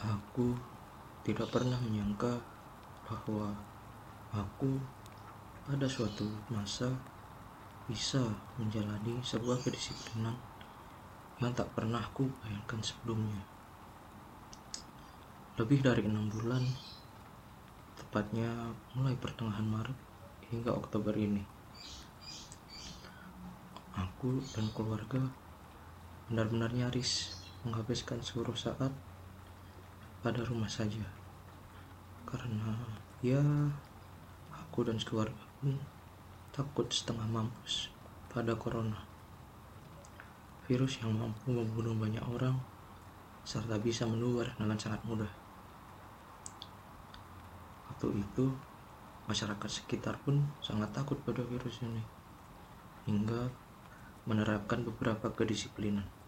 Aku tidak pernah menyangka bahwa aku pada suatu masa bisa menjalani sebuah kedisiplinan yang tak pernah aku bayangkan sebelumnya. Lebih dari enam bulan, tepatnya mulai pertengahan Maret hingga Oktober ini, aku dan keluarga benar-benar nyaris menghabiskan seluruh saat pada rumah saja. Karena ya aku dan keluarga pun takut setengah mampus pada corona. Virus yang mampu membunuh banyak orang serta bisa menular dengan sangat mudah. Waktu itu masyarakat sekitar pun sangat takut pada virus ini hingga menerapkan beberapa kedisiplinan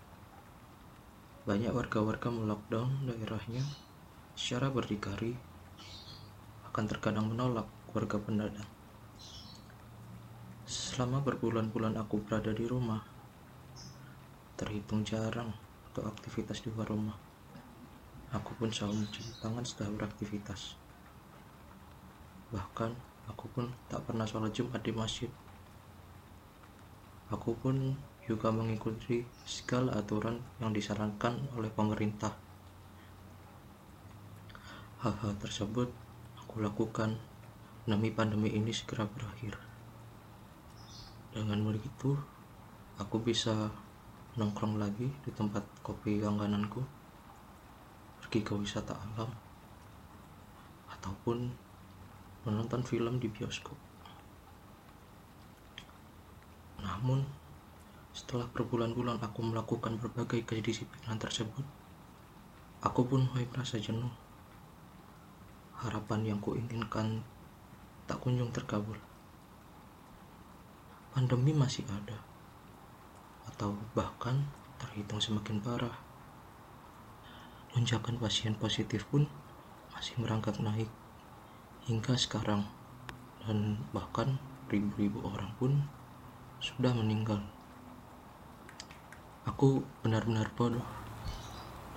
banyak warga-warga melockdown daerahnya secara berdikari, akan terkadang menolak warga pendatang. Selama berbulan-bulan aku berada di rumah, terhitung jarang untuk aktivitas di luar rumah. Aku pun selalu mencuci tangan setelah beraktivitas. Bahkan, aku pun tak pernah sholat Jumat di masjid. Aku pun juga mengikuti segala aturan yang disarankan oleh pemerintah. Hal-hal tersebut aku lakukan demi pandemi ini segera berakhir. Dengan begitu, aku bisa nongkrong lagi di tempat kopi langgananku, pergi ke wisata alam, ataupun menonton film di bioskop. Namun, setelah berbulan-bulan aku melakukan berbagai kedisiplinan tersebut, aku pun mulai merasa jenuh. Harapan yang kuinginkan tak kunjung terkabul. Pandemi masih ada, atau bahkan terhitung semakin parah. Lonjakan pasien positif pun masih merangkak naik hingga sekarang, dan bahkan ribu-ribu orang pun sudah meninggal. Aku benar-benar bodoh.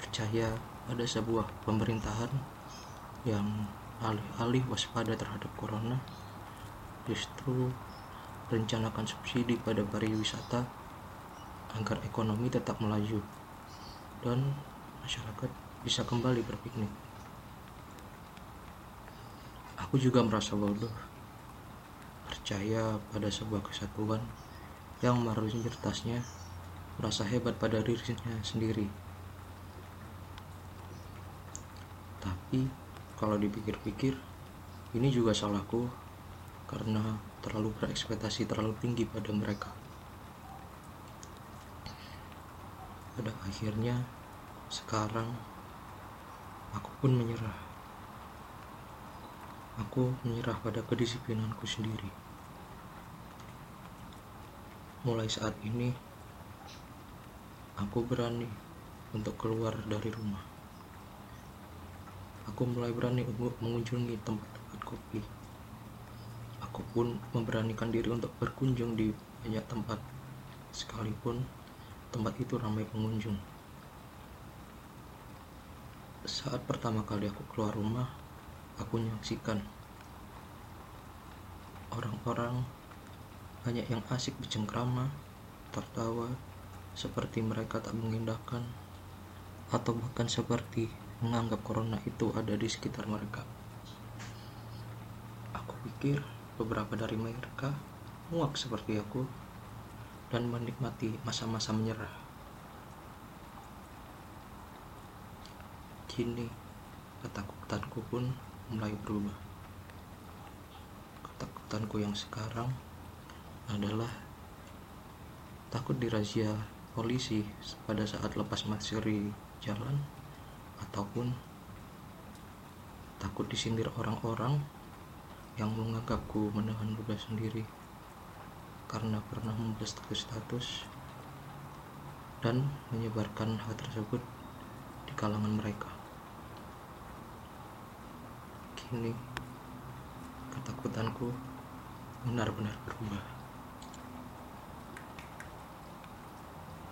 Percaya ada sebuah pemerintahan yang alih-alih waspada terhadap corona. Justru rencanakan subsidi pada pariwisata agar ekonomi tetap melaju dan masyarakat bisa kembali berpiknik. Aku juga merasa bodoh. Percaya pada sebuah kesatuan yang mayoritasnya merasa hebat pada dirinya sendiri. Tapi kalau dipikir-pikir, ini juga salahku karena terlalu berekspektasi terlalu tinggi pada mereka. Pada akhirnya, sekarang aku pun menyerah. Aku menyerah pada kedisiplinanku sendiri. Mulai saat ini, Aku berani untuk keluar dari rumah. Aku mulai berani untuk mengunjungi tempat-tempat kopi. Aku pun memberanikan diri untuk berkunjung di banyak tempat, sekalipun tempat itu ramai pengunjung. Saat pertama kali aku keluar rumah, aku menyaksikan orang-orang banyak yang asik bercengkrama, tertawa, seperti mereka tak mengindahkan atau bahkan seperti menganggap corona itu ada di sekitar mereka. Aku pikir beberapa dari mereka muak seperti aku dan menikmati masa-masa menyerah. Kini ketakutanku pun mulai berubah. Ketakutanku yang sekarang adalah takut dirazia polisi pada saat lepas masker jalan ataupun takut disindir orang-orang yang menganggapku menahan ludah sendiri karena pernah membuat status dan menyebarkan hal tersebut di kalangan mereka. Kini ketakutanku benar-benar berubah.